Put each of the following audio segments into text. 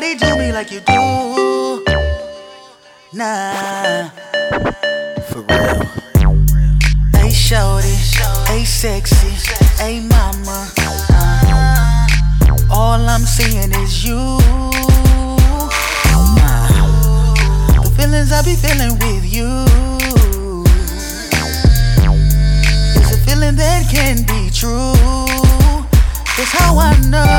nobody do me like you do. Nah, for real. Hey, shorty, hey, sexy, hey, mama. Uh, all I'm seeing is you. Nah, the feelings I be feeling with you. It's a feeling that can be true. It's how I know.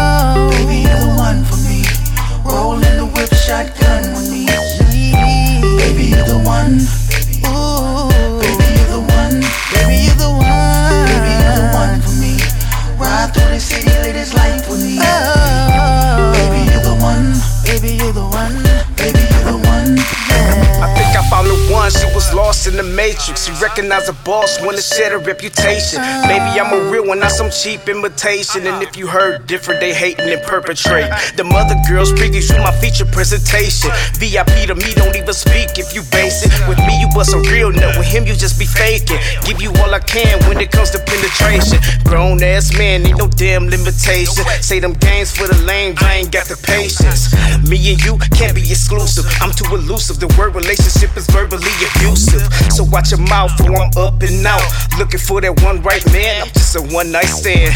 The matrix. You recognize a boss when it shared a reputation. Maybe I'm a real one, not some cheap imitation. And if you heard different, they hating and perpetrate. The mother girls previews you my feature presentation. VIP to me, don't even speak if you base it. With me, you bust a real nut. With him, you just be faking. Give you all I can when it comes to penetration. Grown ass man, ain't no damn limitation. Say them games for the lame, I ain't got the patience. Me and you can't be exclusive. I'm too elusive. The word relationship is verbally abusive. Watch your mouth or I'm up and out. Looking for that one right man, I'm just a one night stand.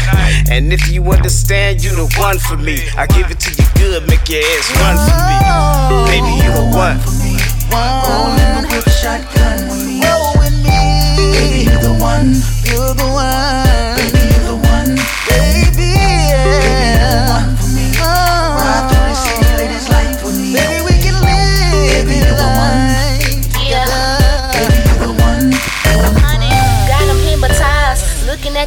And if you understand, you the one for me. I give it to you good, make your ass run for me. Baby, you the one. me. Rolling the whip shotgun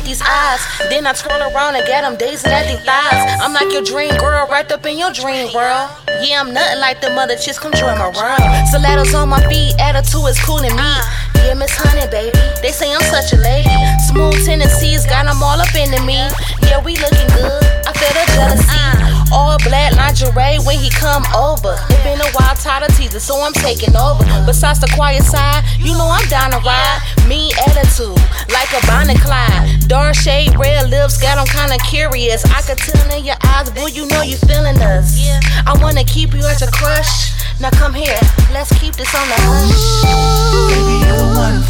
these eyes. Then I turn around and get him dazing at these thighs. I'm like your dream girl, right up in your dream world. Yeah, I'm nothing like the mother chicks, come join my world. Stilettos on my feet, attitude is cool to me. Yeah, Miss Honey, baby. They say I'm such a lady. Smooth tendencies, got them all up into me. Yeah, we looking good. I feel the jealousy. All black lingerie when he come over. It been a while, tired of teasing, so I'm taking over. Besides the quiet side, you know I'm down to ride. Mean attitude, like a Bonnie Clyde. Dark shade, red lips, got 'em kinda curious. I could tell in your eyes, boy, you know you feeling us. I wanna keep you as a crush. Now come here, let's keep this on the hush. Baby, you're the one